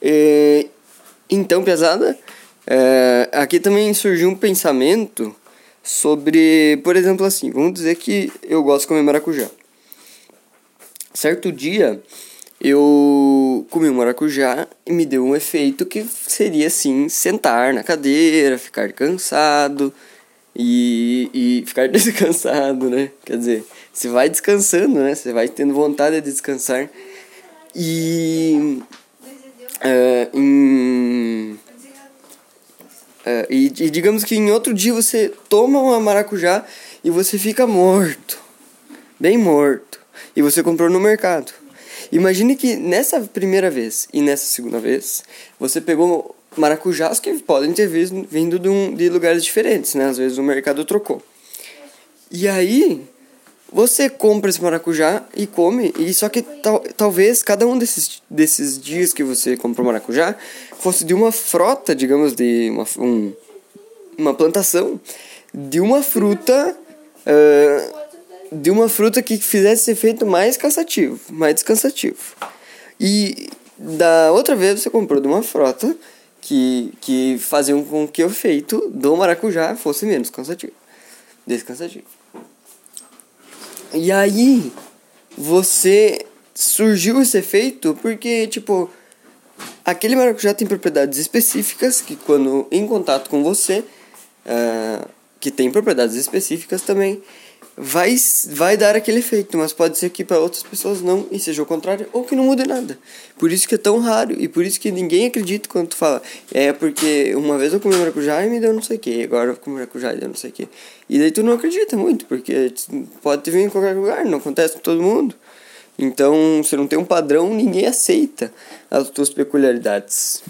É, então, pesada, é, aqui também surgiu um pensamento sobre, por exemplo, assim, vamos dizer que eu gosto de comer maracujá. Certo dia, eu comi um maracujá e me deu um efeito que seria assim sentar na cadeira, ficar cansado e, e ficar descansado, né? Quer dizer, você vai descansando, né? Você vai tendo vontade de descansar e uh, em, uh, e, e digamos que em outro dia você toma uma maracujá e você fica morto, bem morto, e você comprou no mercado. Imagine que nessa primeira vez e nessa segunda vez, você pegou maracujás que podem ter vindo de, um, de lugares diferentes, né? Às vezes o mercado trocou. E aí, você compra esse maracujá e come, e só que tal, talvez cada um desses, desses dias que você comprou maracujá fosse de uma frota, digamos, de uma, um, uma plantação de uma fruta. Uh, de uma fruta que fizesse esse efeito mais cansativo, mais descansativo. E da outra vez você comprou de uma frota que, que fazia com que o efeito do maracujá fosse menos cansativo, descansativo. E aí você surgiu esse efeito porque, tipo, aquele maracujá tem propriedades específicas que quando em contato com você, uh, que tem propriedades específicas também, vai, vai dar aquele efeito, mas pode ser que para outras pessoas não, e seja o contrário, ou que não mude nada. Por isso que é tão raro, e por isso que ninguém acredita quando tu fala. É porque uma vez eu comi maracujá e me deu não sei o que, agora eu comi maracujá e deu não sei o que. E daí tu não acredita muito, porque pode te vir em qualquer lugar, não acontece com todo mundo. Então, se não tem um padrão, ninguém aceita as tuas peculiaridades.